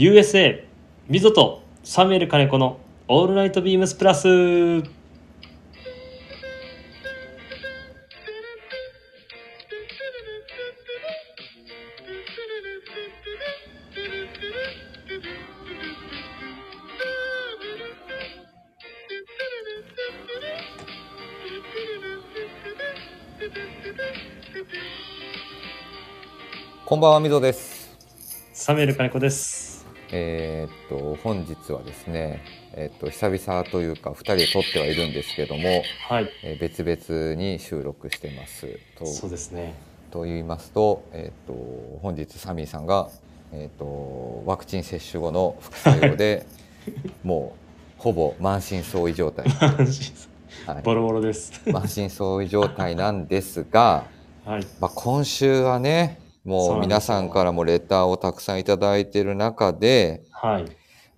USA ミゾとサミュエル金子のオールナイトビームスプラスこんばんは、みぞです。サミュエル金子ですえーっと、本日はですね、えーっと、久々というか、二人で撮ってはいるんですけども、はい。えー別々に収録してます。と。そうですね。と言いますと、えーっと、本日サミーさんが、えーっと、ワクチン接種後の副作用で、もう、ほぼ満身創痍状態。はい。ボロボロです。満身創痍状態なんですが、はい。まあ、今週はね、もう皆さんからもレターをたくさんいただいている中で、はい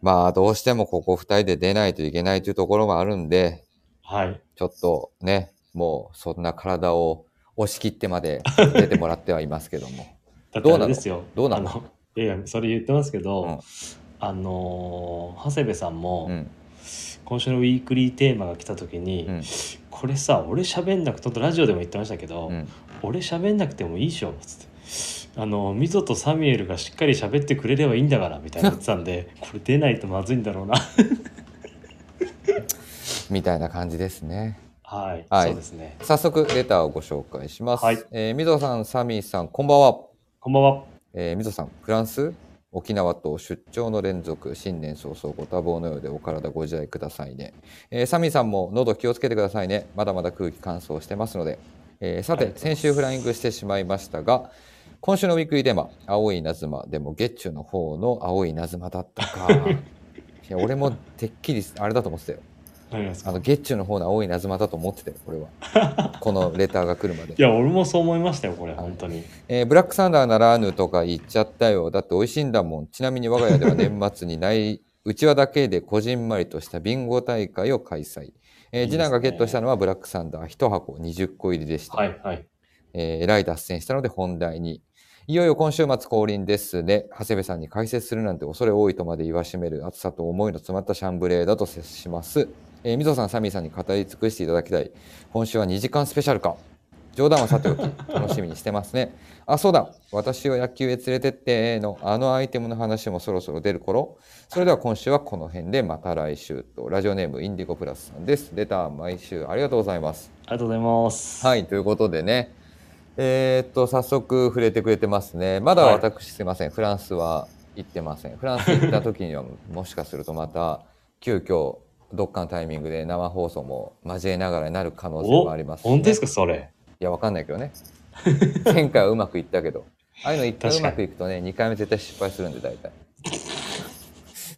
まあどうしてもここ2人で出ないといけないというところもあるんで、はいちょっとね、もうそんな体を押し切ってまで 出てもらってはいますけども。だってあれですよどうなの？いやいやそれ言ってますけど、うんあのー長谷部さんも、うん。今週のウィークリーテーマが来た時に、うん。これさ俺喋んなくてラジオでも言ってましたけど、うん。俺喋んなくてもいいでしょつってあのミゾとサミュエルがしっかり喋ってくれればいいんだからみたいな言ってたんで これ出ないとまずいんだろうな みたいな感じですね。はい、はいそうですね早速レターをご紹介します。はいえーみぞさん、サミーさん、こんばんは。こんばんはえー、みぞさん、フランス沖縄と出張の連続、新年早々ご多忙のようでお体ご自愛くださいね。えーサミーさんも喉気をつけてくださいね。まだまだ空気乾燥してますので。えーさて、先週フライングしてしまいましたが、今週のウィークリーテーマ、青い稲妻、でも月中の方の青い稲妻だったか。いや、俺もてっきりあれだと思ってたよ。あの月中の方の青い稲妻だと思ってたよ、これは。このレターが来るまで い。や俺もそう思いましたよこれ本当にえーブラックサンダーならぬとか言っちゃったよ。だって美味しいんだもん。ちなみに我が家では年末にない、うちわだけでこじんまりとしたビンゴ大会を開催。えー次男がゲットしたのはブラックサンダー1箱20個入りでした。はいはいえーえらい脱線したので本題に。いよいよ今週末降臨ですね。長谷部さんに解説するなんて恐れ多いとまで言わしめる熱さと思いの詰まったシャンブレーだと接します。えー、みぞさん、サミーさんに語り尽くしていただきたい。今週は2時間スペシャルか。冗談はさておき、楽しみにしてますね。あ、そうだ。私を野球へ連れてってのあのアイテムの話もそろそろ出る頃。それでは今週はこの辺でまた来週と。ラジオネームインディゴプラスさんです。レター毎週ありがとうございます。ありがとうございますはい、ということでね、えーっと、早速触れてくれてますね。まだはい私、すいません、フランスは行ってません。フランス行った時には、もしかするとまた、急遽、どっかのタイミングで生放送も交えながらになる可能性おもありますし、本当ですかそれ？いや、わかんないけどね。前回はうまくいったけど、ああいうの一回うまくいくとね、2回目絶対失敗するんで、大体。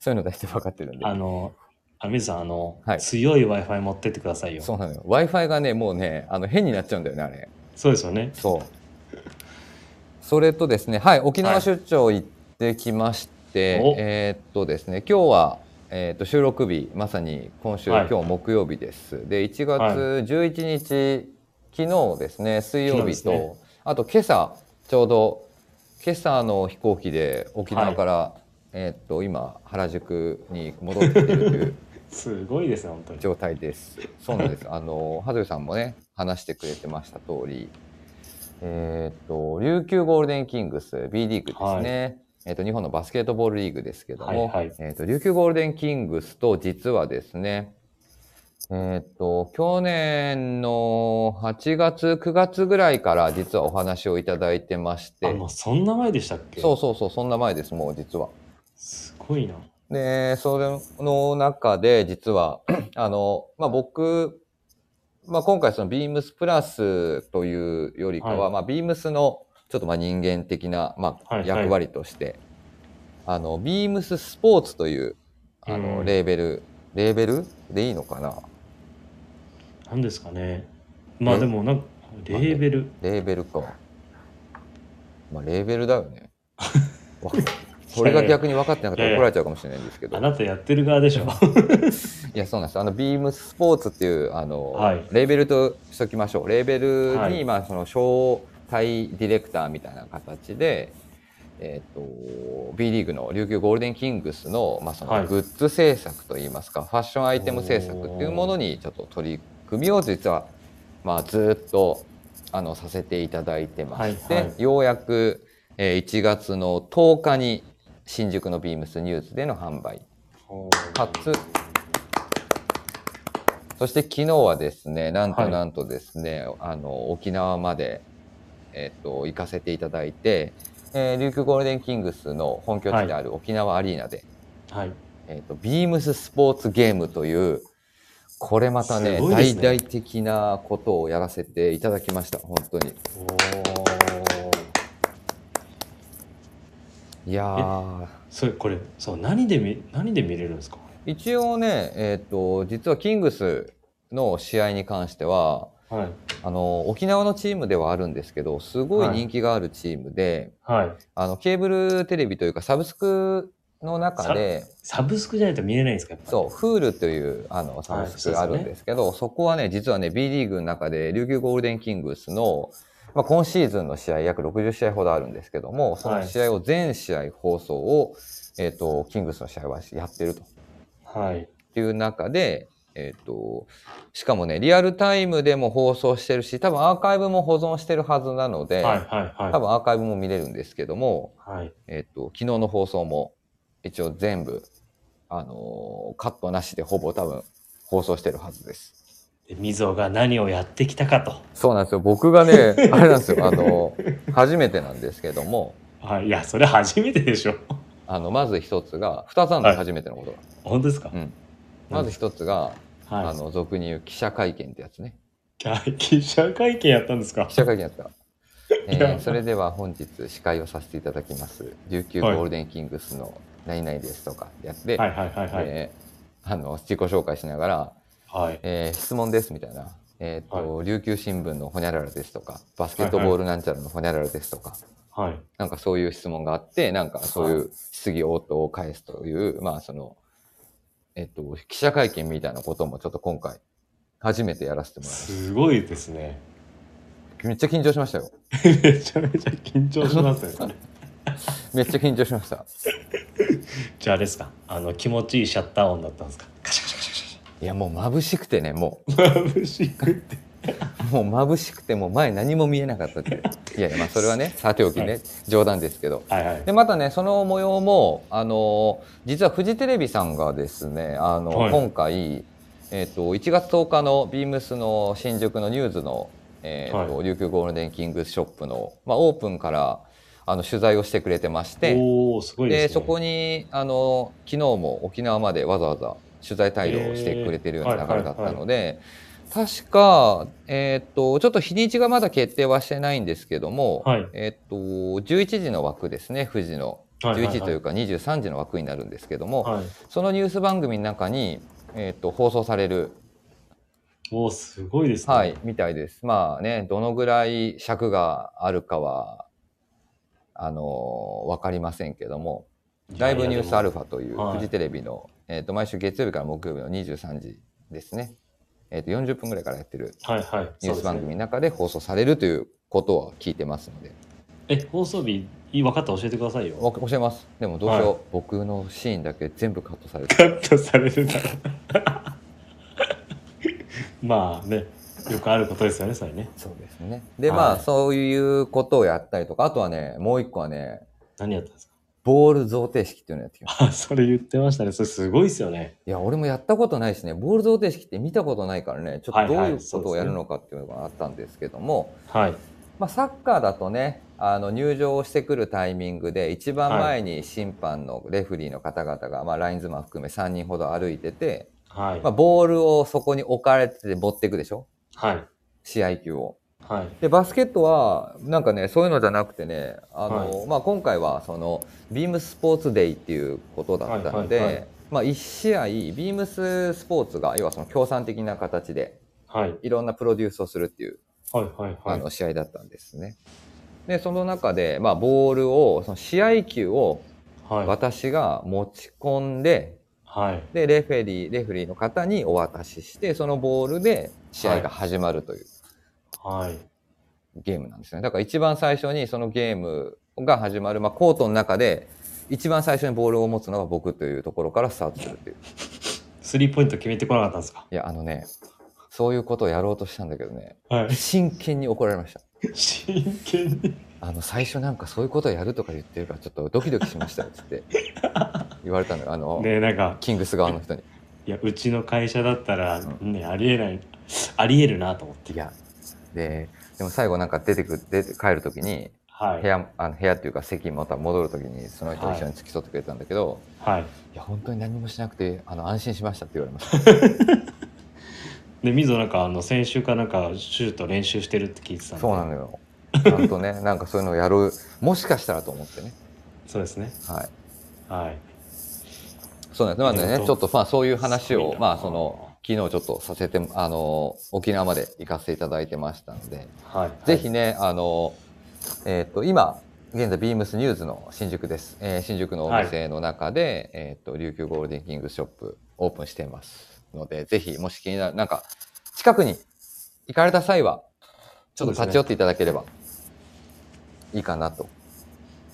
そういうの大体分かってるんで。あのあ水さんあの、はい強い w i f i 持ってってくださいよそうなのよ。Wi-Fi がね、もうね、あの変になっちゃうんだよね、あれ。そうですよねそう。それとですね、はい、沖縄出張行ってきまして、おえーっとですね、今日は、えーっと収録日、まさに今週、はい今日木曜日です。で、1はい月11日、昨日ですね、水曜昨日と、すねあと今朝、ちょうど、今朝の飛行機で沖縄から、えーっと、今、原宿に戻ってきてるという すごいですね本当に状態です。そうなんです。あの、はずさんもね、話してくれてました通り、えっ、と、琉球ゴールデンキングス B リーグですね。えっ、と、日本のバスケットボールリーグですけども、はいはい。えっ、と、琉球ゴールデンキングスと実はですね、えっ、と、去年の8月、9月ぐらいから実はお話をいただいてまして、あもうそんな前でしたっけ？そうそうそう、そんな前です、もう実は。すごいな。で、それの中で、実は、あの、まあ、僕、まあ、今回そのビームスプラスというよりかは、はい。まあ、ビームスのちょっとまあ人間的な、まあ、はいはい。役割として、あの、ビームススポーツという、あうの、ん。レーベル、レーベル？でいいのかな？何ですかね。まあでもなんかレーベル。レーベルか。まあ、レーベルだよね。わそれが逆に分かってなかったら怒られちゃうかもしれないんですけど。あなたやってる側でしょ いや、そうなんです。あの、ビームススポーツっていう、あの、はい。レーベルとしときましょう。レーベルに、はい。まあ、その、招待ディレクターみたいな形で、えっ、と、B リーグの琉球ゴールデンキングスの、まあ、そはい。のグッズ制作といいますか、ファッションアイテム制作っていうものにちょっと取り組みを実は、まあ、ずっと、あの、させていただいてまして、はいはい。ようやく、えー1月の10日に新宿のビームスニュースでの販売。かつそして昨日はですねなんはい。となんとですね、あの沖縄まで、えっと行かせていただいて、えー琉球ゴールデンキングスの本拠地である沖縄アリーナで、はい。えっとビームススポーツゲームというこれまたねすごいです大ね々的なことをやらせていただきました本当に。いやー。それこれそう何で見何で見れるんですか？一応ねえっ、と実はキングスの試合に関してははい。あの沖縄のチームではあるんですけどすごい人気があるチームで、はい。あのケーブルテレビというかサブスクの中でサブスクじゃないと見れないんですかそう Hulu というあのサブスクがあるんですけど、そこはね実はね B リーグの中で琉球ゴールデンキングスの、まあ、今シーズンの試合約60試合ほどあるんですけどもその試合を全試合放送を、えっとキングスの試合はやってると。はい。っていう中で、えっ、と、しかもね、リアルタイムでも放送してるし、多分アーカイブも保存してるはずなので、はいはいはい。多分アーカイブも見れるんですけども、はい。えっ、と、昨日の放送も一応全部、あのーカットなしでほぼ多分放送してるはずです。でみぞが何をやってきたかと。そうなんですよ。僕がね、あれなんですよ。あの、初めてなんですけども、はい。いやそれ初めてでしょあの、まず一つが、二つあるんです、初めてのことが。本当ですか、うん。まず一つが、はい。あの、俗に言う記者会見ってやつね。あ 記者会見やったんですか？記者会見やった。えー、それでは本日司会をさせていただきます。琉球ゴールデンキングスの何々ですとかやって、はいはいはいはい、えーあの自己紹介しながら、はい。えー質問ですみたいな、えーと琉球新聞のほにゃららですとかバスケットボールなんちゃらのほにゃららですとか、はい。なんかそういう質問があってなんかそういう質疑応答を返すという、まあそのえっ、と記者会見みたいなこともちょっと今回初めてやらせてもらいましすごいですね。ためっちゃ緊張しましたよ。めちゃめちゃ緊張しますね めっちゃ緊張しました。じゃああれですか。あの気持ちいいシャッター音だったんですか。カシャカシャカシャカシいやもう眩しくてねもう。ャ眩しくって もう眩しくてもう前何も見えなかったってい やいやまあそれはねさておきね、はい。冗談ですけど。はいはい。でまたねその模様もあの実はフジテレビさんがですねあの、はい。今回、えー、と1月10日のビームスの新宿のニューズの、えーとは琉球ゴールデンキングスショップの、まあ、オープンからあの取材をしてくれてまして。おおすごいですね。でそこにあの昨日も沖縄までわざわざ取材対応をしてくれてるような流れだったので、確か、えーっとちょっと日にちがまだ決定はしてないんですけども、はい。えーっと11時の枠ですね富士の。はいはいはい。11時というか23時の枠になるんですけども、はい。そのニュース番組の中に、えーっと放送される、おおすごいですね。はい、みたいです。まあねどのぐらい尺があるかはあの分かりませんけども。ライブニュースアルファというはい。フジテレビの、えー、と毎週月曜日から木曜日の23時ですね、えー、と40分ぐらいからやってるニュース番組の中で放送されるということは聞いてますので、え放送日分かったら教えてくださいよ。わ教えます。でもどうしよう、はい。僕のシーンだけ全部カットされてカットされるならまあねよくあることですよねそれね。そうですね。ではい。まあそういうことをやったりとかあとはねもう一個はね何やったんですか？ボール贈呈式っていうのをやってきました。あそれ言ってましたね。それすごいですよね。いや俺もやったことないしね。ボール贈呈式って見たことないからね。ちょっとどうはいはいいうことをやるのかっていうのがあったんですけども、はい。まあ、サッカーだとねあの入場してくるタイミングで一番前に審判のレフェリーの方々が、まあ、ラインズマン含め3人ほど歩いてて、はい。まあ、ボールをそこに置かれてて持っていくでしょ？はい。試合球を。はい。でバスケットはなんかねそういうのじゃなくてねあの、はまあ、今回はそのビームスポーツデイっていうことだったので、はいはいはい。まあ、1試合ビームススポーツが要はその協賛的な形ではい。いろんなプロデュースをするっていうはいはいはい。あの試合だったんですね。でその中で、まあ、ボールをその試合球をはい。私が持ち込んで、はい。でレフェリーレフェリーの方にお渡ししてそのボールで試合が始まるというはいゲームなんですね。だから一番最初にそのゲームが始まる、まあ、コートの中で一番最初にボールを持つのが僕というところからスタートするっていうスリーポイント決めてこなかったんですか？いやあのねそういうことをやろうとしたんだけどねはい。真剣に怒られました 真剣に？あの最初なんかそういうことをやるとか言ってるからちょっとドキドキしましたよっつって言われたのよあの、ねなんか、キングス側の人にいや、うちの会社だったら、うね、ありえない、ありえるなと思って。いやででも最後なんか出てく出て帰る時にはい。部屋あの部屋っていうか席また戻る時にその人と一緒に付き添ってくれたんだけど、はい。い、や本当に何もしなくてあの安心しましたって言われました で、みぞなんか、あの、先週かなんか、シュート練習してるって聞いてた。そうなのよちゃんとねなんかそういうのをやるもしかしたらと思ってねそうですね。はいはい。そうなんです。まあね、ちょっとまあそういう話を、まあその、昨日ちょっとさせて、あの、沖縄まで行かせていただいてましたので、はい。ぜひね、あの、えっ、と、今、現在、ビームスニューズの新宿です。えー新宿のお店の中で、えっ、と、琉球ゴールデンキングスショップオープンしていますので、ぜひ、もし気になる、なんか、近くに行かれた際は、ちょっと立ち寄っていただければいいかなと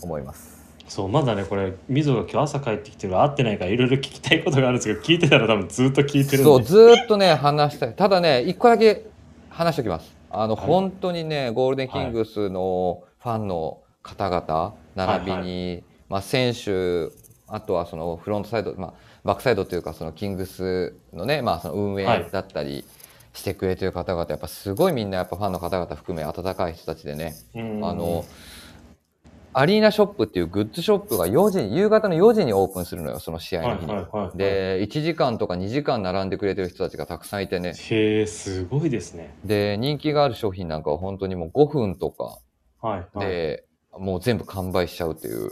思います。そう、まだね、これ、みぞが今日朝帰ってきてる会ってないから、いろいろ聞きたいことがあるんですけど、聞いてたら多分ずっと聞いてる。そう、ずーっとね、話したい。ただね、一個だけ話しておきます。あの、はい本当にね、ゴールデンキングスのファンの方々、並びに、まあ、選手、あとはそのフロントサイド、まあ、バックサイドというか、そのキングスのね、まあ、その運はい営だったりしてくれてる方々、やっぱすごいみんな、やっぱファンの方々含め温かい人たちでね、うんあの、アリーナショップっていうグッズショップが4時、夕方の4時にオープンするのよ、その試合の日に。はいはいはいはいで、1時間とか2時間並んでくれてる人たちがたくさんいてね。へえ、すごいですね。で、人気がある商品なんかは本当にもう5分とかはい。はい、もう全部完売しちゃうっていう。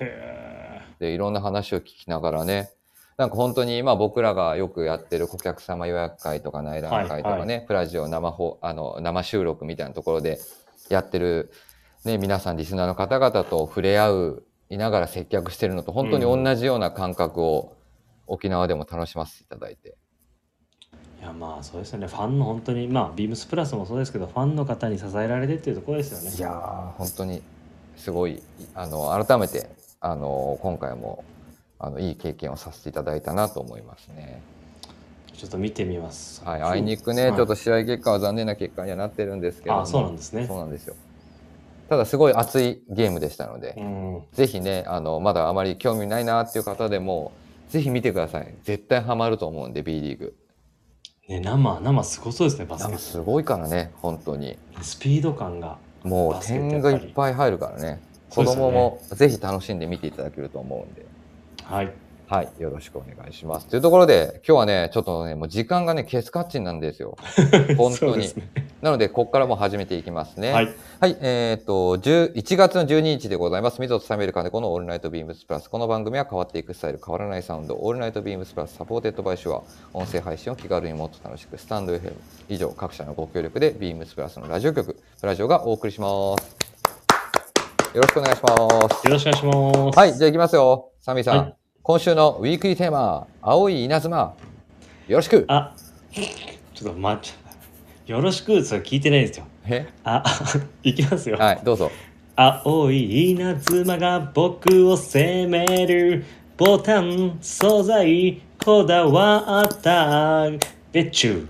え。で、いろんな話を聞きながらね。なんか本当に今僕らがよくやってる顧客様予約会とか内覧会とかね、はいプラジオ生放あの生収録みたいなところでやってる、ね、皆さんリスナーの方々と触れ合う、いながら接客してるのと本当に同じような感覚を沖縄でも楽しませていただいて。いや、まあ、そうですよね。ファンの本当に、まあ、ビームスプラスもそうですけど、ファンの方に支えられてっていうところですよね。いやー本当にすごいあの改めてあの今回もあのいい経験をさせていただいたなと思いますね。ちょっと見てみます。はい、あいにくね、はいちょっと試合結果は残念な結果にはなってるんですけどもあそうなんですねそうなんですよ。ただすごい熱いゲームでしたので、うん。ぜひねあのまだあまり興味ないなっていう方でもぜひ見てください。絶対ハマると思うんで B リーグ。ね、生、生すごそうですね、バスケ。すごいからね本当に。スピード感が。もう点がいっぱい入るからね。子供もぜひ楽しんで見ていただけると思うんで。はい。はい、よろしくお願いします。というところで、今日はね、ちょっとね、もう時間がね、ケツカッチンなんですよ。本当に。なので、ここからもう始めていきますね。はい。はい、えっ、と、11月の12日でございます。 MZOとサミュエル金子の All Night BEAMS+。この番組は変わっていくスタイル、変わらないサウンド、 All Night BEAMS+、supported by Shure、音声配信を気軽にもっと楽しく、スタンド FM 以上各社のご協力で、ビームスプラスのラジオ局、ラジオがお送りします。よろしくお願いします。よろしくお願いします。はい、じゃあ行きますよ。サミーさん。はい今週のウィークリーテーマ、青い稲妻。よろしく。あ、ちょっと待っちゃった。よろしく、それ聞いてないんですよ。え？あ、いきますよ。はい、どうぞ。青い稲妻が僕を責めるボタン素材こだわった別注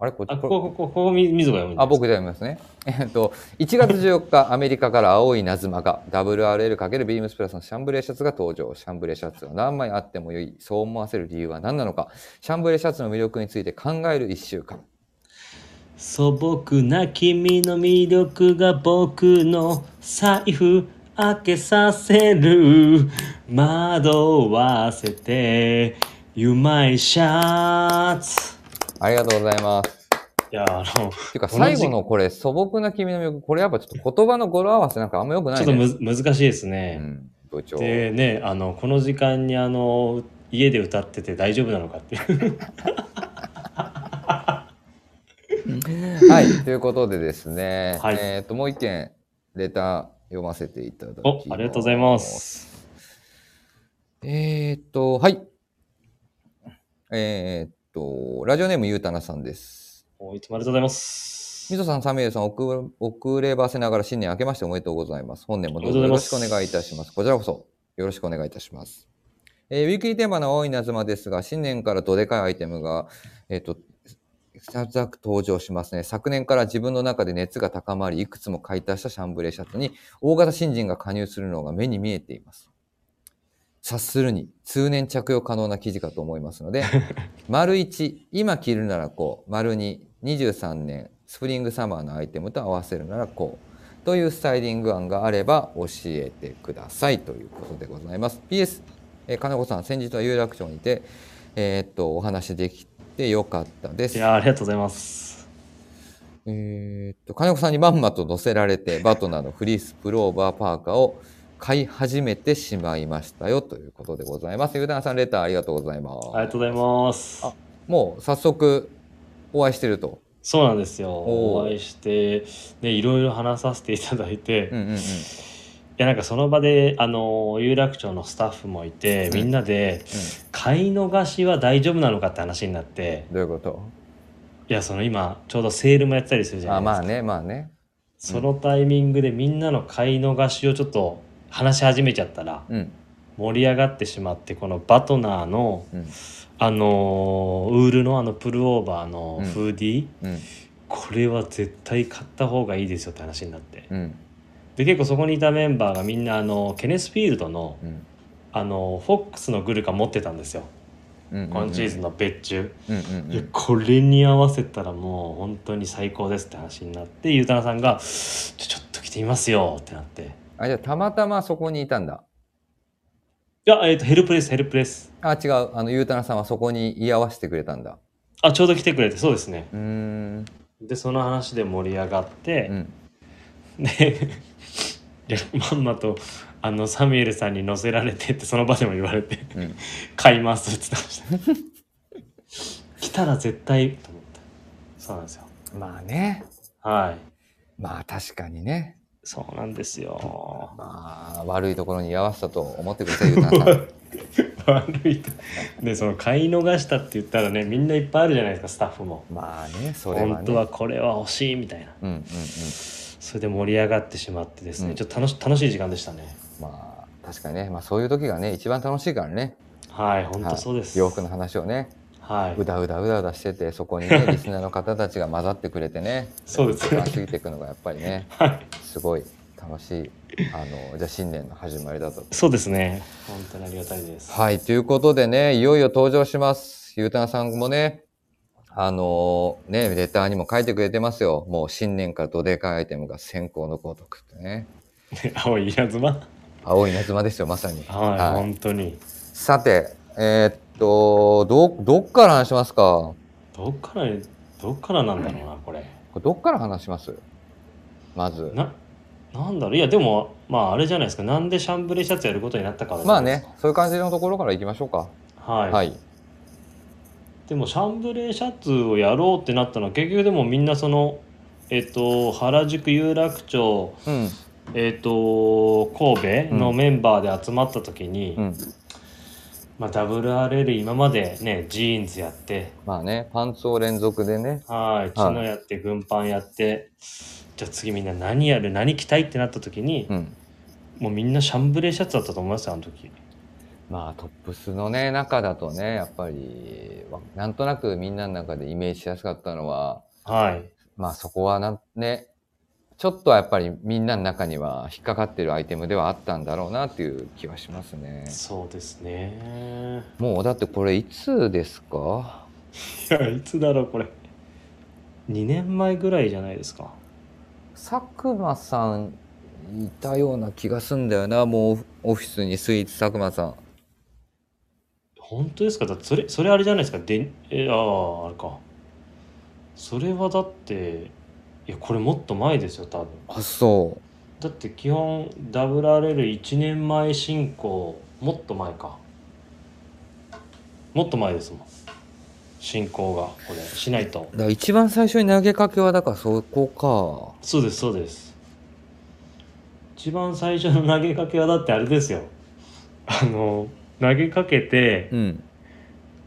あれ？こっちあこここここここみ水が読むんあ、僕じゃあ読みますね。えっと、1月14日、アメリカから青い稲妻が WRL× ビームスプラスのシャンブレーシャツが登場。シャンブレーシャツは何枚あっても良い。そう思わせる理由は何なのか。シャンブレーシャツの魅力について考える1週間。素朴な君の魅力が僕の財布開けさせる惑わせて You my シャツありがとうございます。いやあのていうか、最後のこれ、素朴な君の魅力、これやっぱちょっと言葉の語呂合わせなんかあんま良くなちょっといね。む難しいですね、うん、部長。でねあのこの時間にあの家で歌ってて大丈夫なのかっていう はい、ということでですね、はいえっ、と、もう一件、レター読ませていただきおます。ありがとうございますえっ、と、はい。えっ、と、ラジオネームゆうたなさんです。おいつもありがとうございますみぞさん、サミュエルさん、遅遅ればせながら新年明けましておめでとうございます。本年もどうぞよろしくお願いいたします。こちらこそよろしくお願いいたします。えーウィークリーテーマの青い稲妻ですが、新年からどでかいアイテムが、えっ、と、2つ登場しますね。昨年から自分の中で熱が高まり、いくつも買い足したシャンブレーシャツに大型新人が加入するのが目に見えています。察するに通年着用可能な生地かと思いますので、丸1、今着るならこう、丸2、23年、スプリングサマーのアイテムと合わせるならこう、というスタイリング案があれば教えてくださいということでございます。PS、えー金子さん、先日は有楽町にて、えーっと、お話できてよかったです。いやーありがとうございます。えーっと、金子さんにまんまと乗せられて、バトナーのフリースプローバーパーカーを買い始めてしまいましたよということでございます。ゆうたなさん、レターありがとうございます。ありがとうございます。あもう早速お会いしてると。そうなんですよ。お会いして、で、いろいろ話させていただいて、いうんうんうん。や、なんかその場で、あの、有楽町のスタッフもいて、みんなで、買い逃しは大丈夫なのかって話になって、どういうこと？いや、その今、ちょうどセールもやってたりするじゃないですか。あまあね、まあね。そのタイミングでみんなの買い逃しをちょっと話し始めちゃったら、うん。盛り上がってしまって、このバトナーの、うん。あのーウールのあのプルオーバーのうんフーディー、うん。これは絶対買った方がいいですよって話になってうん。で結構そこにいたメンバーがみんなあのケネスフィールドのうん。あのフォックスのグルカ持ってたんですようん。今シーズンの別注、うんうんいやうん。これに合わせたらもう本当に最高ですって話になってゆうたなさんが「ちょちょっと着てみますよ」ってなってあ、じゃあたまたまそこにいたんだ。いや、えっとヘルプレスヘルプレスあ、違う。あの、ゆうたなさんはそこに居合わせてくれたんだ。あちょうど来てくれてそうですねうーん。でその話で盛り上がって、うん。で まんまとあのサミュエルさんに乗せられてってその場でも言われてうん。買いますって言ってました 来たら絶対と思ってそうなんですよまあね。はいまあ確かにね。そうなんですよまあ、悪いところに居合わせたと思ってください、ゆうたなさん。悪いとでその買い逃したって言ったらねみんないっぱいあるじゃないですかスタッフもまあね、それはね。本当はこれは欲しいみたいなうんうんうん。それで盛り上がってしまってですね、うんちょっと楽し楽しい時間でしたねまあ、確かにね。まあそういう時がね、一番楽しいからね。はい本当そうですはい洋服の話をね、はいうだうだうだうだしてて、そこにね、リスナーの方たちが混ざってくれてね、そうです時間過ぎていくのがやっぱりね、はいすごい楽しい、あの、じゃあ新年の始まりだと。そうですね本当にありがたいですはい、ということでね、いよいよ登場します。ゆうたなさんもね、あのね、レターにも書いてくれてますよ。もう新年からどでかいアイテムが先行のごとくってね。青い稲妻？青い稲妻ですよ、まさに。はい、本当にさて、えーっと、ど、どっから話しますか？どっからどっからなんだろうなこれこれどっから話します？まず。ななんだろう？いやでもまああれじゃないですかなんでシャンブレーシャツやることになったからじまあねそういう感じのところからいきましょうか。はい、はい。でもシャンブレーシャツをやろうってなったのは結局でもみんなそのえっ、と原宿有楽町うん。えっ、と神戸のメンバーで集まった時に、うん。まあ WRL 今までねジーンズやって。まあね、パンツを連続でね。はい。チノやって軍パンやって。じゃあ次みんな何やる何着たいってなった時に、うん。もうみんなシャンブレーシャツだったと思いますよあの時。まあトップスのね、中だとね、やっぱり、わなんとなくみんなの中でイメージしやすかったのは、はい。まあそこはなんね、ちょっとはやっぱりみんなの中には引っかかってるアイテムではあったんだろうなっていう気はしますね。そうですね。もうだってこれいつですか？いやいつだろうこれ。2年前ぐらいじゃないですか。佐久間さんいたような気がすんだよな、もうオフィスにスイーツ佐久間さん。本当ですか？だそれそれあれじゃないですか？でえあああれか。それはだっていやこれもっと前ですよ多分あ、そだって基本 WRL1 年前進行もっと前かもっと前ですもん進行がこれしないとう。だから一番最初に投げかけはだからそこそうですそうです一番最初の投げかけはだってあれですよあの投げかけてか。うん。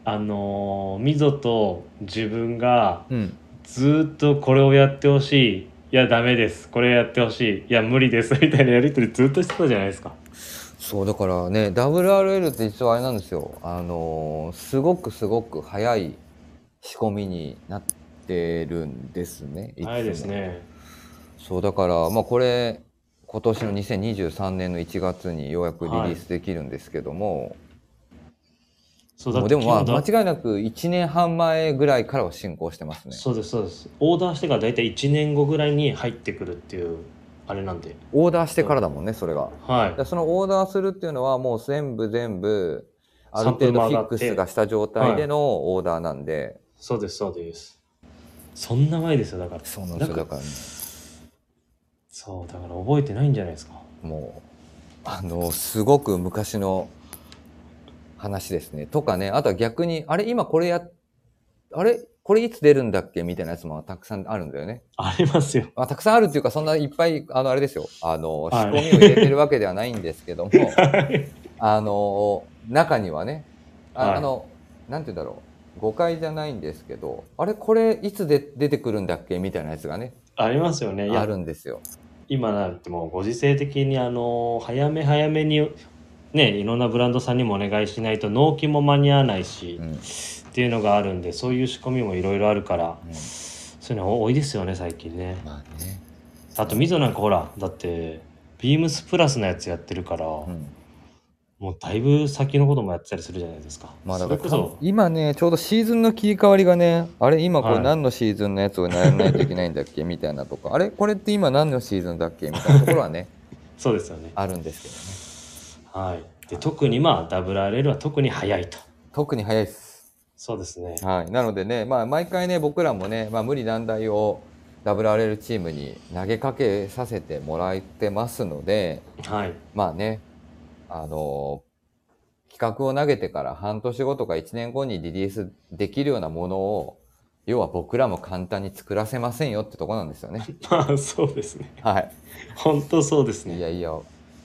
あの溝と自分がうん。ずーっとこれをやってほしい。いやダメです。これやってほしい。いや無理です。みたいなやり取りずっとしてたじゃないですか。そうだからね WRL って実はあれなんですよ。あのーすごくすごく早い仕込みになってるんですね。早いですね。そうだからまあこれ今年の2023年の1月にようやくリリースできるんですけども、そうだってもうでもまあ間違いなく1年半前ぐらいからは進行してますね。そうですそうです。オーダーしてから大体1年後ぐらいに入ってくるっていうあれなんで。オーダーしてからだもんねそれが。はい。でそのオーダーするっていうのはもう全部全部ある程度フィックスがした状態でのオーダーなんで、そうですそうです。そんな前ですよだから。そうなんですよだから。ねそうだから覚えてないんじゃないですか。もうあのすごく昔の話ですね。とかねあとは逆にあれ今これやあれこれいつ出るんだっけ？みたいなやつもたくさんあるんだよね。ありますよ。まあ、たくさんあるっていうかそんないっぱいあのあれですよ。あの仕はい。込みを入れてるわけではないんですけども あの中にはねあ,、はい。あのなんて言うんだろう。誤解じゃないんですけどあれこれいつで出てくるんだっけ？みたいなやつがねありますよね。いあやるんですよ。今なんてもうご時世的にあの早め早めにねいろんなブランドさんにもお願いしないと納期も間に合わないし、うん。っていうのがあるんでそういう仕込みもいろいろあるからうん。そういうの多いですよね最近ね。まあね。あと溝なんかほらだってビームスプラスのやつやってるから、うん。もうだいぶ先のこともやってたりするじゃないですか。まあだか今ねちょうどシーズンの切り替わりがねあれ今こはい。れ何のシーズンのやつをやらないといけないんだっけみたいなとかあれ？これって今何のシーズンだっけみたいなところはね そうですよね。あるんですけどねはい。で特にまあ WRL は特に早いと。特に早いです。そうですね。はい、なのでね、まあ、毎回ね僕らもね、まあ、無理難題を WRL チームに投げかけさせてもらってますのではい。まあねあの企画を投げてから半年後とか1年後にリリースできるようなものを要は僕らも簡単に作らせませんよってとこなんですよね。まあそうですね。はい、本当そうですね。いやいや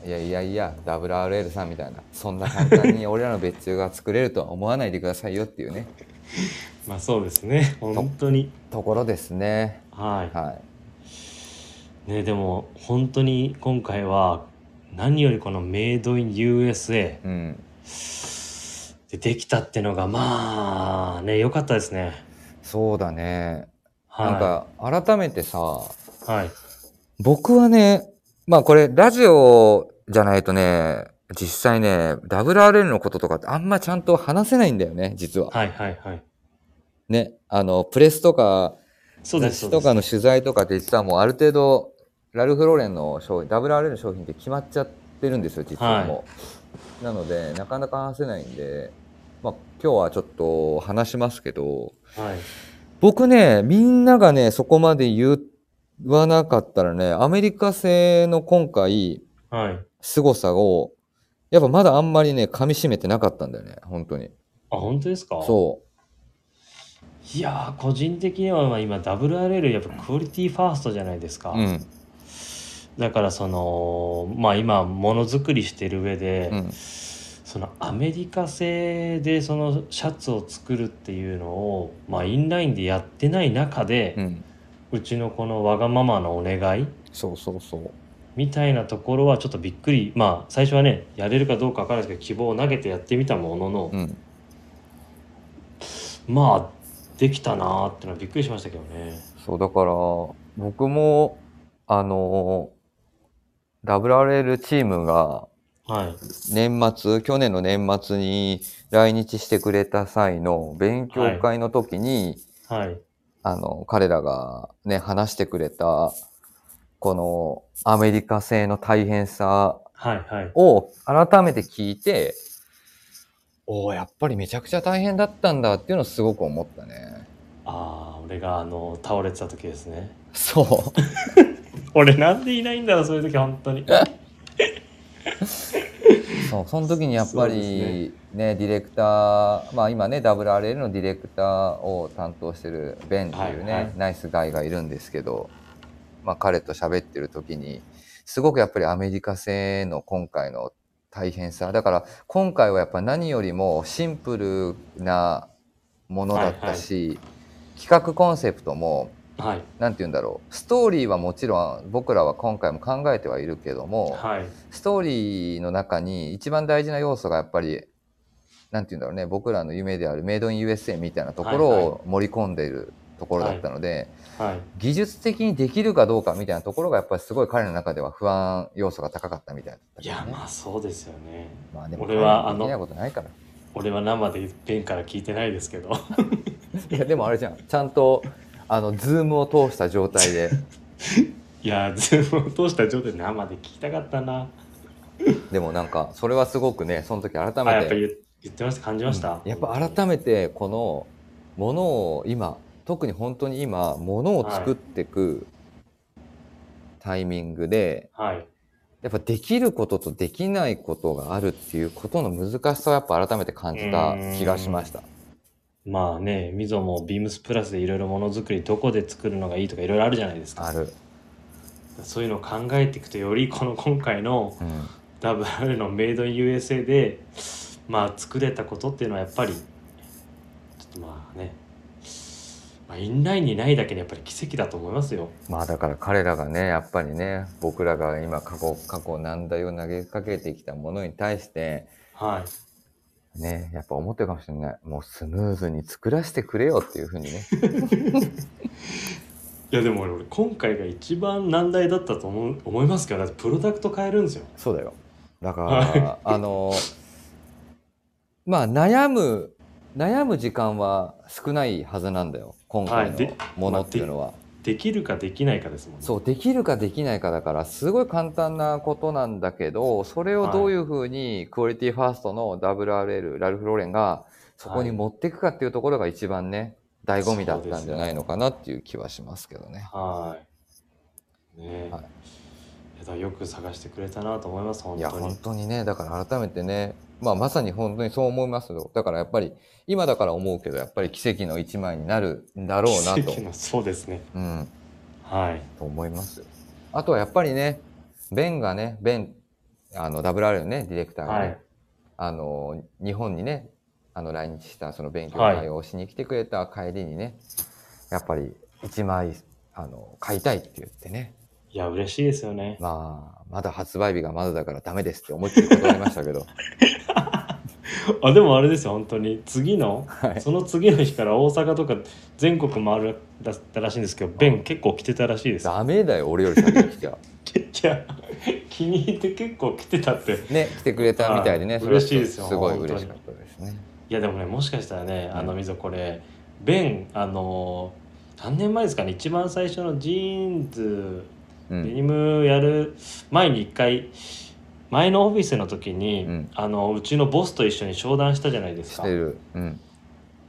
いやいやいや WRL さんみたいなそんな簡単に俺らの別注が作れるとは思わないでくださいよっていうね。まあそうですね本当に。ところですね。はい。はい。ねでも本当に今回は何よりこのメイドイン USA うん、でできたっていうのがまあね良かったですね。そうだね。はい。なんか改めてさ、はい。僕はね、まあこれラジオじゃないとね、実際ね、WRL のこととかってあんまちゃんと話せないんだよね、実は。はいはいはいね、あの、プレスとか、雑誌とかの取材とかって実はもうある程度、ラルフ・ローレンの商品、WRL の商品って決まっちゃってるんですよ、実はもう。なので、なかなか話せないんで、まあ今日はちょっと話しますけど、はい僕ね、みんながね、そこまで言わなかったらね、アメリカ製の今回、はい凄さを、やっぱまだあんまりね、噛み締めてなかったんだよね、本当に。あ本当ですか？そいやー個人的にはまあ今 WRL やっぱクオリティファーストじゃないですか、う。うん。だからそのまあ今ものづくりしてる上で、うん。そのアメリカ製でそのシャツを作るっていうのを、まあ、インラインでやってない中で、うん。うちのこのわがままのお願いそうそうそう。みたいなところはちょっとびっくりまあ最初はねやれるかどうかわからないですけど希望を投げてやってみたものの、うん。まあできたなーってのはびっくりしましたけどね。そう、だから、僕も、あの、WRL チームがはい年末、去年の年末に来日してくれた際の勉強会の時に、はいあの、彼らがね、話してくれた、このアメリカ製の大変さはいはいを改めて聞いて、おおやっぱりめちゃくちゃ大変だったんだっていうのをすごく思ったね。ああ俺があの倒れてた時ですね。そう。俺なんでいないんだろうそういう時本当に。そう、その時にやっぱりね、ディレクター、まあ今ね、WRL のディレクターを担当してるベンっていうね、はいはいナイスガイがいるんですけど、まあ彼と喋ってる時に、すごくやっぱりアメリカ製の今回の大変さ。だから今回はやっぱ何よりもシンプルなものだったし、企画コンセプトもはい。なんて言うんだろう。ストーリーはもちろん僕らは今回も考えてはいるけども、はい。ストーリーの中に一番大事な要素がやっぱりなんて言うんだろうね僕らの夢であるメイドイン USA みたいなところはいはを盛り込んでいるところだったので、はい技術的にできるかどうかみたいなところがやっぱりすごい彼の中では不安要素が高かったみたいだったいやまあそうですよね。まあでも俺は彼にできないことないから。俺は生でペンから聞いてないですけど。いやでもあれじゃん。ちゃんとあのズームを通した状態で。いやズームを通した状態で生で聞きたかったな。でもなんかそれはすごくねその時改めてやっぱ言言ってました。感じました、やっぱ改めてこのものを今特に本当に今ものを作っていくタイミングで、はいやっぱできることとできないことがあるっていうことの難しさをやっぱ改めて感じた気がしました。まあねみぞもビームスプラスでいろいろものづくりどこで作るのがいいとかいろいろあるじゃないですかある。そういうのを考えていくとよりこの今回のうん。WR のメイド USA でまあ作れたことっていうのはやっぱりちょっとまあね、まあ、インラインにないだけでやっぱり奇跡だと思いますよまあだから彼らがね、やっぱりね、僕らが今過去、過去難題を投げかけてきたものに対して、はいね、やっぱ思ってるかもしれない。もうスムーズに作らせてくれよっていうふうにね。いやでも俺今回が一番難題だったと思う思いますけどだってプロダクト変えるんですよそうだよ。だから、はあの、まあ悩む、悩む時間は少ないはずなんだよ。今回のものっていうのは。できるかできないかですもんね。そう、できるかできないかだから、すごい簡単なことなんだけど、それをどういうふうにクオリティファーストの WRL、ラルフ・ローレンがそこに持っていくかっていうところが一番ね、醍醐味だったんじゃないのかなっていう気はしますけどね。はい。ね。え、はい。いやだからよく探してくれたなと思います本いや、当に本当にね、だから改めてね、まあまさに本当にそう思いますよ。だからやっぱり、今だから思うけど、やっぱり奇跡の一枚になるんだろうなと。奇跡、のそうですね。うん、はい。と思います。よ。あとはやっぱりね、ベンがね、ベン、あの、WR のね、ディレクターがね、はい。あの、日本にね、あの、来日したその勉強はい。会をしに来てくれた帰りにね、やっぱり一枚、あの、買いたいって言ってね、いや嬉しいですよね。まあ、まだ発売日がまだだからダメですって思いっきり断りましたけど、あでもあれですよ本当に。次の、はい。その次の日から大阪とか全国回るだったらしいんですけどベン結構来てたらしいです。ダメだよ、俺より先に来ちゃ いや気に入って結構来てたって。う。ね、来てくれたみたいでね、はいそれは嬉しいですよすごい嬉しかったですね。いやでもねもしかしたらねあのうん溝これベンあの何年前ですかね一番最初のジーンズうん。デニムやる前に一回前のオフィスの時に、うんあのうちのボスと一緒に商談したじゃないですかしてる。うん。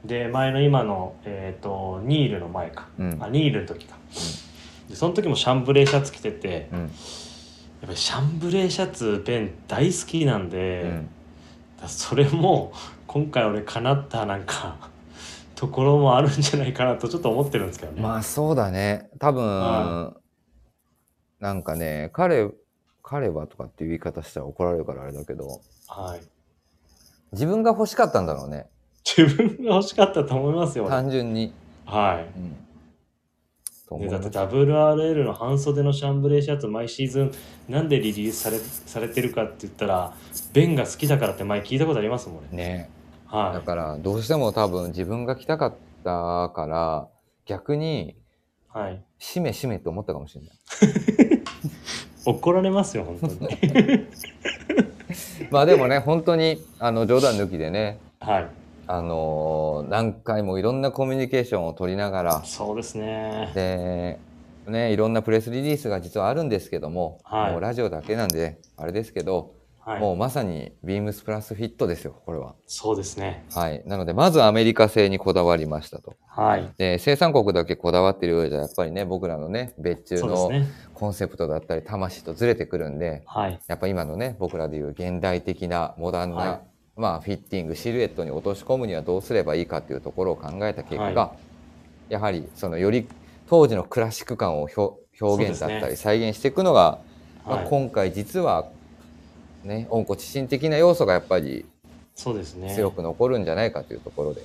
で前の今の、えー、とニールの前か、うんあニールの時か、でその時もシャンブレーシャツ着ててうん。やっぱりシャンブレーシャツベン大好きなんで、それも今回俺叶ったなんか ところもあるんじゃないかなとちょっと思ってるんですけどね。まあそうだね。多分、はなんかね、彼、彼はとかっていう言い方したら怒られるからあれだけど、はい、自分が欲しかったんだろうね。自分が欲しかったと思いますよ。俺単純に。はいうん。と思ね、いますだって WRL の半袖のシャンブレーシャツ毎シーズンなんでリリースされされてるかって言ったらベンが好きだからって前聞いたことありますもんね。ね。だはから、どうしても多分自分が来たかったから、逆に、い。はい。しめしめって思ったかもしれない。怒られますよ、本当に。まあでもね、本当に、あの、冗談抜きでね、はい。あのー何回もいろんなコミュニケーションを取りながら、そうですね。で、ね、いろんなプレスリリースが実はあるんですけども、はいもうラジオだけなんで、あれですけど、はい。もうまさにビームスプラスフィットですよ、これは。そうですね。はい。なので、まずアメリカ製にこだわりましたと。はい。で、生産国だけこだわってるようじゃ、やっぱりね、僕らのね、別注の。コンセプトだったり、魂とずれてくるんで、はい。やっぱ今のね、僕らでいう現代的なモダンな、はいまあ、フィッティング、シルエットに落とし込むにはどうすればいいかっていうところを考えた結果が、はやはり、そのより当時のクラシック感を表表現だったり、再現していくのが、まあはい今回実は、ね、温故知新的な要素がやっぱりそうですね。強く残るんじゃないかというところで、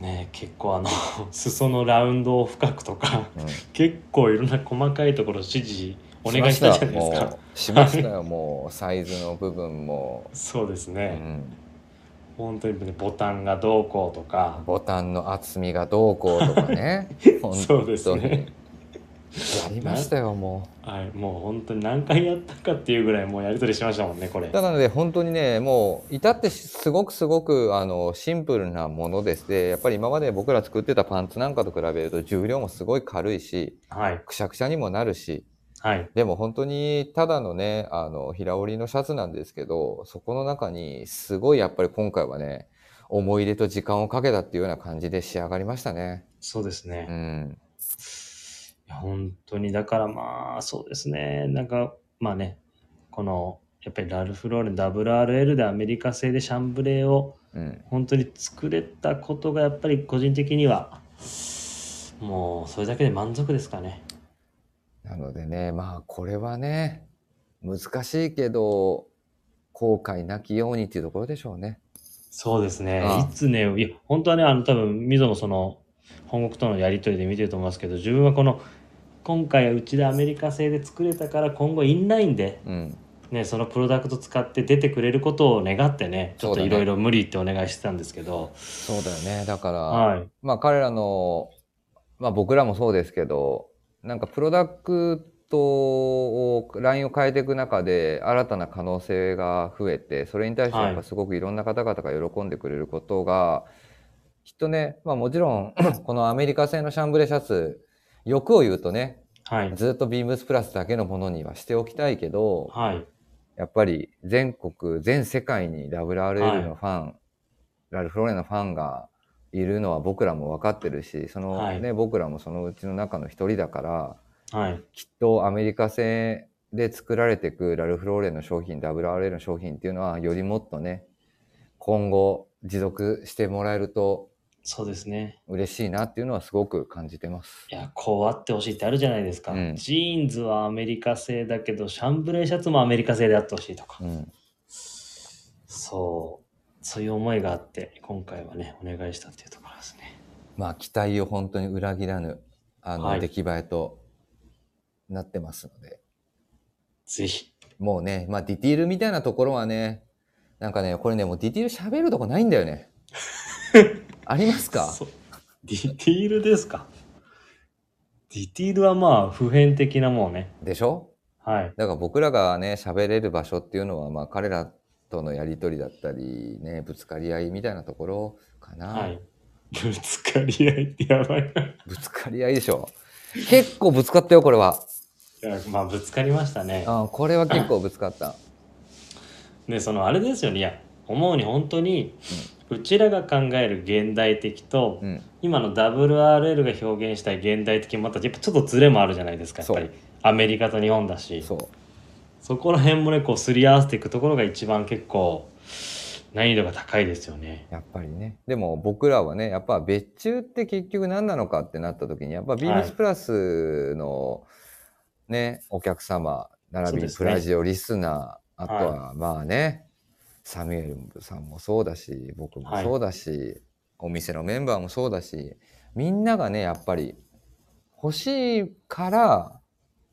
ね結構あの 裾のラウンドを深くとかうん。結構いろんな細かいところ指示お願いしたじゃないですか。しましたよもう。サイズの部分も、そうですうね、ん、本当にねボタンがどうこうとか。ボタンの厚みがどうこうとかね。そうですねやりましたよもはいもう本当に何回やったかっていうぐらいもうやり取りしましたもんねこれ。うなので本当にねもう至ってすごくすごくあのシンプルなものです。でやっぱり今まで僕ら作ってたパンツなんかと比べると重量もすごい軽いしはい。くしゃくしゃにもなるし。はい。でも本当にただのねあの平織りのシャツなんですけどそこの中にすごいやっぱり今回はね思い入れと時間をかけたっていうような感じで仕上がりましたね。そうですね、いうん、や本当にだからまあそうですね。なんかまあねこのやっぱりラルフ・ローレン WRL でアメリカ製でシャンブレーをうん、本当に作れたことがやっぱり個人的にはもうそれだけで満足ですかね。なのでねまあこれはね難しいけど後悔なきようにっていうところでしょうね。そうですね。ああ。いつねいや本当はねあの多分溝もその本国とのやり取りで見てると思いますけど自分はこの今回はうちでアメリカ製で作れたから今後インラインで、うん、ね、そのプロダクト使って出てくれることを願ってねちょっといろいろ無理ってお願いしてたんですけど、そうだよね。だから、はい。まあ彼らの、まあ僕らもそうですけど、なんかプロダクトを、ラインを変えていく中で新たな可能性が増えて、それに対してやっぱすごくいろんな方々が喜んでくれることが、きっとね、まあもちろん、このアメリカ製のシャンブレーシャツ、欲を言うとね、はい。ずっとビームスプラスだけのものにはしておきたいけど、はい。やっぱり全国、全世界に WRL のファン、ラルフローレンのファンがいるのは僕らも分かってるし、そのね、はい。僕らもそのうちの中の一人だから、はい。きっとアメリカ製で作られていくラルフローレンの商品、WRL の商品っていうのはよりもっとね、今後持続してもらえるとそうですね嬉しいなっていうのはすごく感じてます。いやこうあってほしいってあるじゃないですか、うんジーンズはアメリカ製だけどシャンブレーシャツもアメリカ製であってほしいとか、うん。そうそういう思いがあって今回はねお願いしたっていうところですねまあ期待を本当に裏切らぬ、あの、はい出来栄えとなってますので。ぜひもうね、まあディティールみたいなところはね、なんかね、これね、もうディティール喋るとこないんだよね。ありますか？ディティールですか？ディティールはまあ普遍的なもんね。でしょ？はい。だから僕らがね、喋れる場所っていうのは、まあ彼らとのやりとりだったり、ね、ぶつかり合いみたいなところかな。はい。ぶつかり合いってやばいな。いぶつかり合いでしょ。結構ぶつかったよ、これは。やまあぶつかりましたね。あこれは結構ぶつかった。でそのあれですよね。いや思うに本当に、うちらが考える現代的と、うん。今の WRL が表現したい現代的またやっぱちょっとズレもあるじゃないですかやっぱりアメリカと日本だし。そこら辺もねこうすり合わせていくところが一番結構難易度が高いですよね。やっぱりね。でも僕らはね、やっぱ別注って結局何なのかってなった時に、やっぱビームスプラスのね、お客様、並びにプラジオリスナー、あとはまあね、サミュエルさんもそうだし、僕もそうだし、お店のメンバーもそうだし、みんながね、やっぱり欲しいから、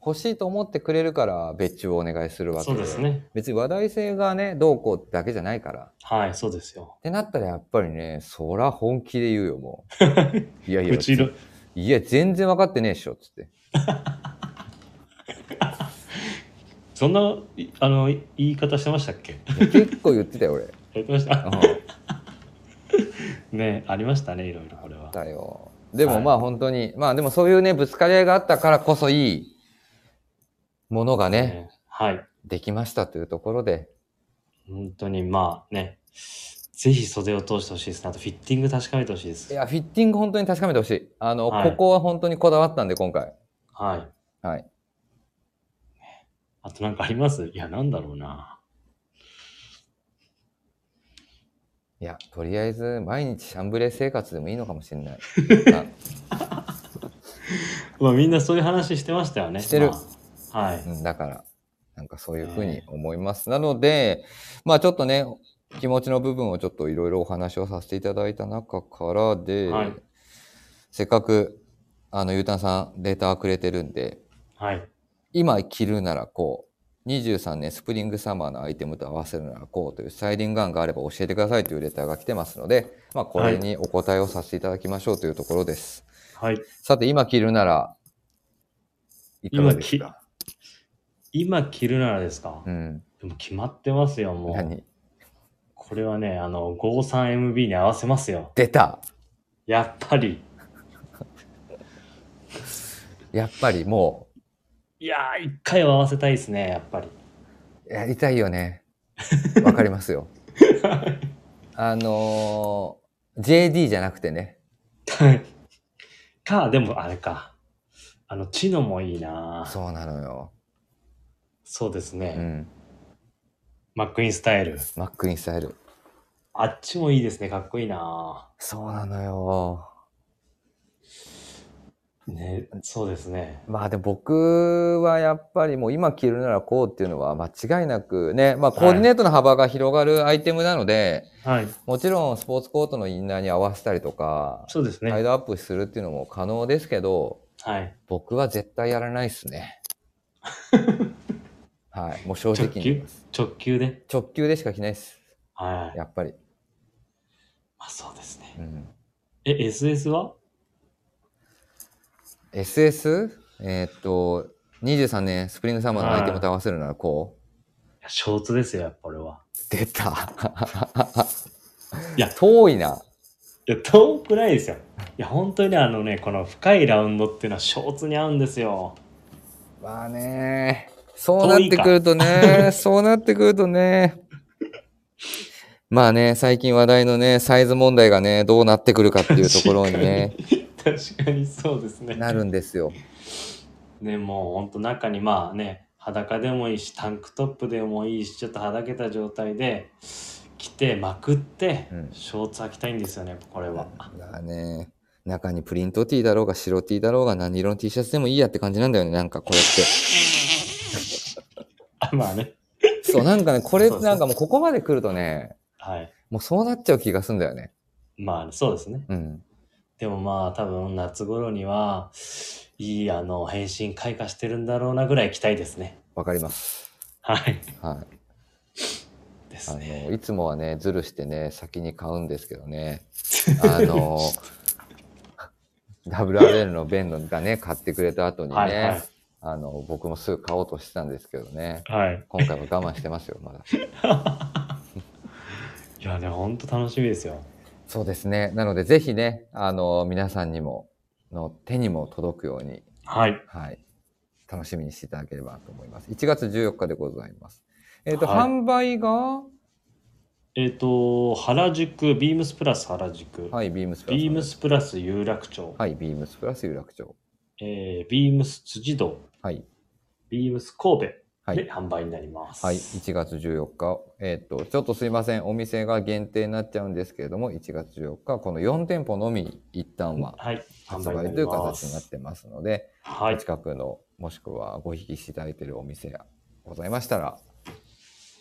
欲しいと思ってくれるから別注をお願いするわけそうですね別に話題性がね、どうこうだけじゃないから。はいそうですよってなったらやっぱりね、そら本気で言うよ、もう。いやいや、うちのいや、全然分かってねえっしょ、つって。そんないあのい言い方してましたっけ？結構言ってたよ、俺。やってましたうん。ねありましたねいろいろこれはだよ。でもはいまあ本当に、まあでもそういうね、ぶつかり合いがあったからこそいいものがね、ねはいできましたというところで、本当にまあねぜひ袖を通してほしいですねあとフィッティング確かめてほしいですいや、フィッティング本当に確かめてほしい。あの、はいここは本当にこだわったんで、今回。はいはい。あとなんかあります？いやなんだろうな。いや、とりあえず、毎日シャンブレー生活でもいいのかもしれない。あ まあみんなそういう話してましたよね。してる。まあはい。うんだから、なんかそういうふうに思います。なので、まあちょっとね、気持ちの部分をちょっといろいろお話をさせていただいた中からで、はい。せっかく、あの、ゆうたんさん、レーターくれてるんで、はい。今着るならこう、23年スプリングサマーのアイテムと合わせるならこうというスタイリング案があれば教えてくださいというレターが来てますので、まあ、これにお答えをさせていただきましょうというところです。はい。さて、今着るなら、いかがですか？今着るならですか、うん。でも決まってますよ、もう。何？これはね、あの、53MB に合わせますよ。出たやっぱり。やっぱりもいやー、一回は合わせたいですね、やっぱり。う、やりたいよね。わかりますよ。あのー JD じゃなくてね。はい。か、でもあれか。あの、チノもいいなそうそうなのよ。ですね。うん。マックインスタイル。マックインスタイル。あっちもいいですね、かっこいいなそうなのよ。ね、そうですね。まあでも僕はやっぱりもう今着るならこうっていうのは間違いなくね、まあコーディネートの幅が広がるアイテムなので、はい。もちろんスポーツコートのインナーに合わせたりとか、そうですね。サイドアップするっていうのも可能ですけど、はい。僕は絶対やらないですね。はい。もう正直に言います。直球？で？直球でしか着ないです。はい。やっぱり。まあそうですね。うん、え、SS は？SS? えーっと、23年スプリングサマーのアイテムと合わせるならこいやショーツですよ、やっぱ俺は。う出た。いや遠いな。いや、遠くないですよ。いや、本当にねあのね、この深いラウンドっていうのはショーツに合うんですよ。まあね、そうなってくるとね、そうなってくるとね。まあね、最近話題のね、サイズ問題がね、どうなってくるかっていうところにね、確かにそうですね。なるんですよ。ね、もう本当中にまあね、裸でもいいし、タンクトップでもいいし、ちょっとはだけた状態で着てまくって、うんショーツ履きたいんですよね、やっぱこれは。だね、中にプリント T だろうが白 T だろうが何色の T シャツでもいいやって感じなんだよね、なんかこれって。あ まあね。そう、なんかね、これなんかもうここまで来るとね、はい。もうそうなっちゃう気がするんだよね。まあそうですね。うん。でもまあ多分夏頃には、いいあの変身開花してるんだろうなぐらい着たいですね。わかります。はい。はい。ですあね。の、いつもはね、ズルしてね、先に買うんですけどね。あの、WRL のベンドがね、買ってくれた後にね、はいはい。あの、僕もすぐ買おうとしてたんですけどね。はい。今回は我慢してますよ、まだ。いや、でも本当楽しみですよ。そうですね。なので、ぜひね、あの、皆さんにも、の手にも届くように、はい。はい。楽しみにしていただければと思います。1月14日でございます。えっ、と、はい販売が、えっ、と、原宿、ビームスプラス原宿、はい、ビームスプラス。ビームスプラス有楽町、はい、ビームスプラス有楽町。えービームス辻堂、はい。ビームス神戸はいで販売になります。はい、1月14日。えっ、と、ちょっとすいません。お店が限定になっちゃうんですけれども、1月14日、この4店舗のみ、一旦ははい。販発売という。形になってますので、はい。近くの、もしくはご引きしていただいているお店がございましたら、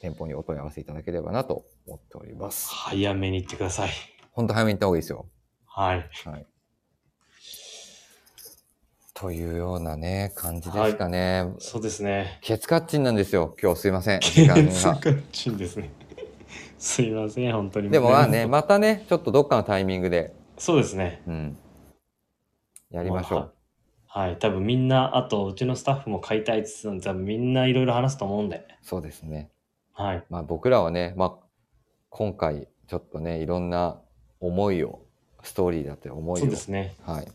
店舗にお問い合わせいただければなと思っております。早めに行ってください。ほんと早めに行った方がいいですよ。はい。はい。というようなね、感じですかね。そうですね。ケツカッチンなんですよ。今日すいません。時間ケツカが。ッチンですね。すいません、本当に。でもまあね、またね、ちょっとどっかのタイミングで、そうですね。うん。やりましょう。まあはい。多分みんな、あとうちのスタッフも買いたいって言ってたんで、多分みんないろいろ話すと思うんで。そうですね。はい。まあ僕らはね、まあ今回ちょっとね、いろんな思いを、ストーリーだったり思いをそうで、すね。はい、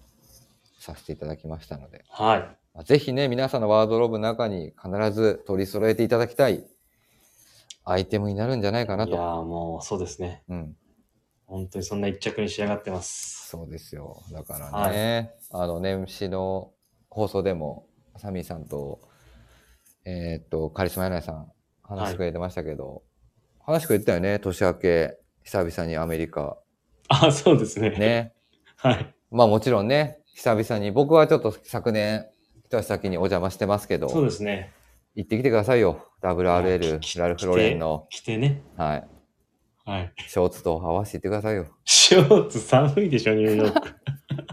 させていただきましたので、はい。まあぜひね、皆さんのワードローブの中に必ず取り揃えていただきたいアイテムになるんじゃないかないやもうそうですね。うん。本当にそんな一着に仕上がってます。そうですよ。だからね、あの、年始の放送でも、サミーさんと、えーっと、カリスマ柳井さん、話してくれてましたけど、話してくれてたよね、年明け、久々にアメリカ。あ、そうですね。ね。はい。まあもちろんね、久々に、僕はちょっと昨年、一足先にお邪魔してますけど、そうですね。行ってきてくださいよ。WRL き、ラルフローレンの。着てね。はい。はい。ショーツと合わせていってくださいよ。ショーツ寒いでしょ、ニューヨーク。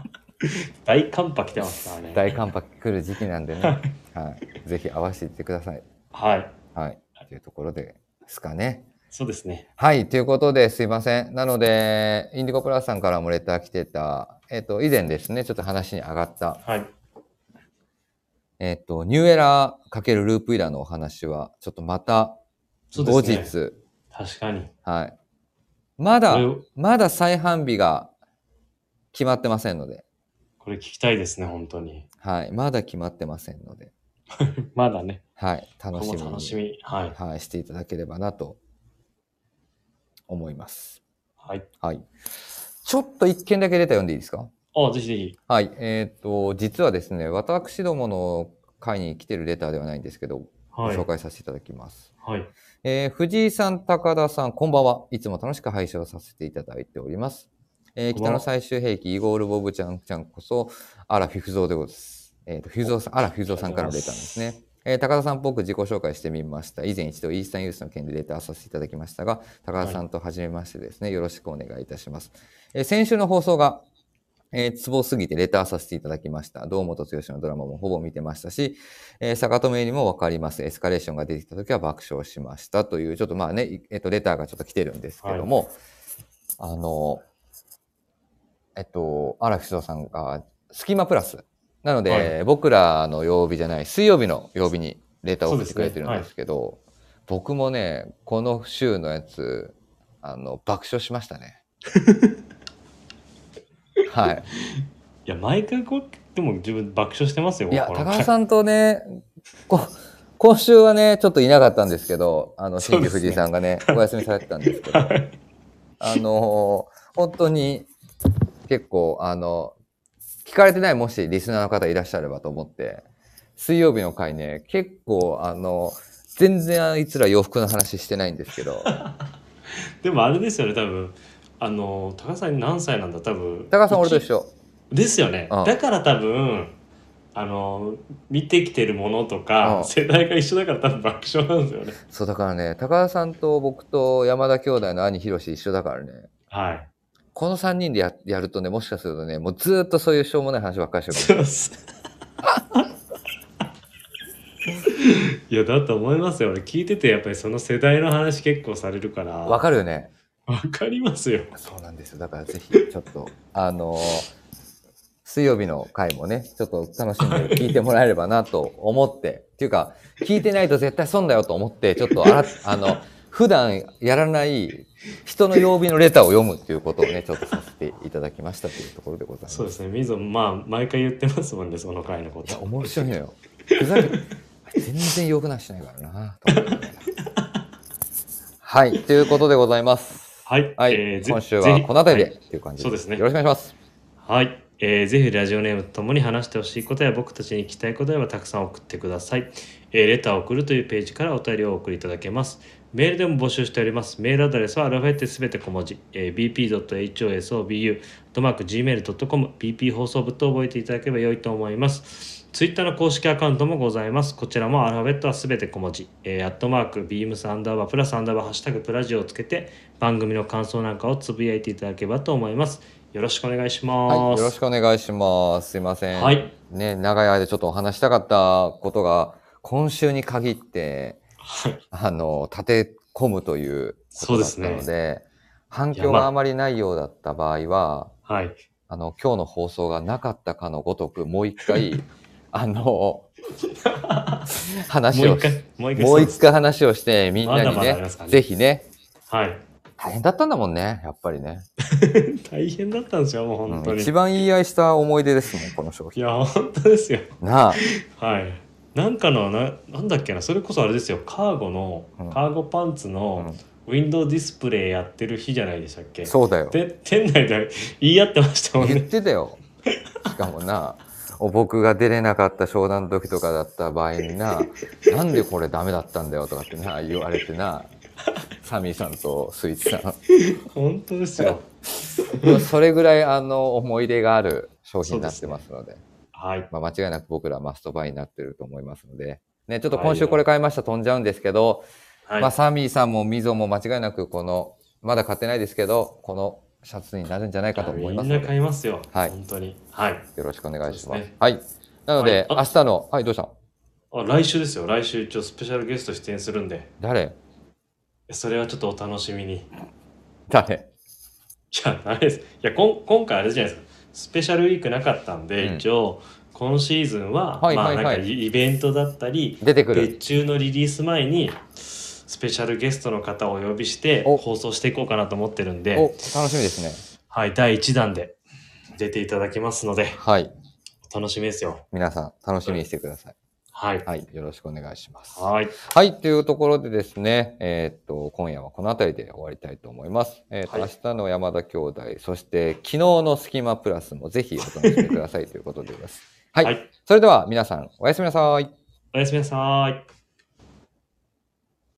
大寒波来てますからね。大寒波来る時期なんでね。はい。ぜひ合わせていってください。はい。はい。というところでですかね。そうですね。はい。ということですいません。なので、インディゴプラスさんからもレター来てた、えっ、と、以前ですね、ちょっと話に上がった、はい。えっ、と、ニューエラー×ループイラーのお話は、ちょっとまた、後そうですね。日、確かに。はい。まだまだ再販日が決まってませんので、これ聞きたいですね、本当に。はい。まだ決まってませんので、まだね。はい。楽しみ楽しに、み。はい。はい、していただければなと思います。はい。はい。ちょっと一件だけレター読んでいいですか？あ、ぜひぜひ。はい。えっ、と、実はですね、私どもの会に来てるレターではないんですけど、ごはい。紹介させていただきます。はい。えー藤井さん、高田さん、こんばんは。いつも楽しく拝聴させていただいております。えー北の最終兵器、イゴール・ボブちゃんちゃんこそ、あら、フィフゾーでございます。えっ、と、フィフゾーさん、あら、フィフゾーさんからのレターですね。えー高田さんっぽく自己紹介してみました。以前一度イースタンユースの件でレターさせていただきましたが、高田さんと初めましてですね、よろしくお願いいたします。えー先週の放送が、えー、ツボすぎてレターさせていただきました。堂本剛のドラマもほぼ見てましたし、えー、坂戸目にもわかります。エスカレーションが出てきた時は爆笑しましたという、ちょっとまあね、いえっと、レターがちょっと来てるんですけども、あの、えっと、荒木さんが、スキマプラス。なので、はい僕らの曜日じゃない、水曜日の曜日にレターを送ってくれてるんですねですけど、僕もね、この週のやつ、あの、爆笑しましたね。はい。いや、毎回こう、でも自分爆笑してますよ。いや、高田さんとね、こ今週はね、ちょっといなかったんですけど、あの、新そうですね庄藤井さんがね、お休みされてたんですけど、はい。あのー本当に結構、あの、聞かれてないもしリスナーの方いらっしゃればと思って、水曜日の回ね、結構、あの、全然あいつら洋服の話してないんですけど、でもあれですよね、多分。あの、高田さん何歳なんだ多分。高田さん俺と一緒。ですよねうん。だから多分、あの、見てきてるものとか、うん世代が一緒だから多分爆笑なんですよね。そうだからね、高田さんと僕と山田兄弟の兄ひろし一緒だからね、はい。この3人でややるとね、もしかするとね、もうずーっとそういうしょうもない話ばっかりしてる いやだと思いますよ俺聞いててやっぱりその世代の話結構されるからも。わかるよね。わかりますよそうなんですよ。だからぜひ、ちょっと、あのー水曜日の回もね、ちょっと楽しんで聞いてもらえればなと思って、っていうか、聞いてないと絶対損だよと思って、ちょっとあら、あの、普段やらない人の曜日のレターを読むっていうことをね、ちょっとさせていただきましたというところでございます。そうですね。みぞまあ毎回言ってますもんねその回のこいや、と。面白いのよ。ふざけ、全然よくなしないからな、はい、ということでございます。はい、はい、えーぜ今週はこの辺りではいっていう感じそうで。すねよろしくお願いします。はい、えーぜひラジオネームとともに話してほしいことや僕たちに聞きたいことやばたくさん送ってください、えーレターを送るというページからお便りをお送りいただけますメールでも募集しておりますメールアドレスはアルファベットすべて小文字、えー bp.hosobu とマーク gmail.com bp 放送部と覚えていただければ良いと思いますツイッターの公式アカウントもございます。こちらもアルファベットはすべて小文字。えー、アットマーク、ビームスアンダーバー、プラスアンダーバー、ハッシュタグ、プラジオをつけて、番組の感想なんかをつぶやいていただければと思います。よろしくお願いします。はい、よろしくお願いします。すいません。はい。ね、長い間ちょっとお話したかったことが、今週に限って、はい。あの、立て込むということだったので、そう反響があまりないようだった場合は、はい。あの、今日の放送がなかったかのごとく、もう一回、あの、話をもう一、回、話をして、みんなにねぜひね、はい。大変だったんだもんね、やっぱりね。大変だったんですよ、もう本当に。うん一番言い合いした思い出ですもん、この商品。いや、本当ですよ。なあ。はい。なんかのな、なんだっけな、それこそあれですよ、カーゴの、うんカーゴパンツのウィンドウディスプレイやってる日じゃないでしたっけ？そうだよ。で、店内で言い合ってましたもん言っね。てたよ。しかもな、お僕が出れなかった商談の時とかだった場合にな、なんでこれダメだったんだよとかってな、言われてな、サミーさんとスイーツさ本当ですよ。ん。それぐらいあの思い出がある商品になってますので、はい。まあ、間違いなく僕らマストバイになってると思いますので、ね、ちょっと今週これ買いました飛んじゃうんですけど、はい。まあ、サミーさんもミゾも間違いなくこのまだ買ってないですけど、このシャツになるんじゃないかと思いますみんな買いますよ。はい本当に。はい。よろしくお願いします。すねはい。なので、はいあ明日の、はい、どうした？あ来週ですよ。来週一応スペシャルゲスト出演するんで、誰？それはちょっとお楽しみに。い誰や、ダメです。いや、こん今回あれじゃないですか。スペシャルウィークなかったんで、うん一応、今シーズンは、はいはいはいまあなんかイベントだったり、出てくる。月中のリリース前に、スペシャルゲストの方をお呼びしてお放送していこうかなと思ってるんお、で、楽しみですね。はい、第1弾で出ていただきますので、はい。お楽しみですよ。皆さん、楽しみにしてください。はい。はい。よろしくお願いします。はい。はい。というところでですね、えーっと、今夜はこの辺りで終わりたいと思います。えーっと、はい明日の山田兄弟、そして昨日のスキマプラスもぜひお楽しみくださいということでございます。はい。はいそれでは皆さん、おやすみなさい。おやすみなさい。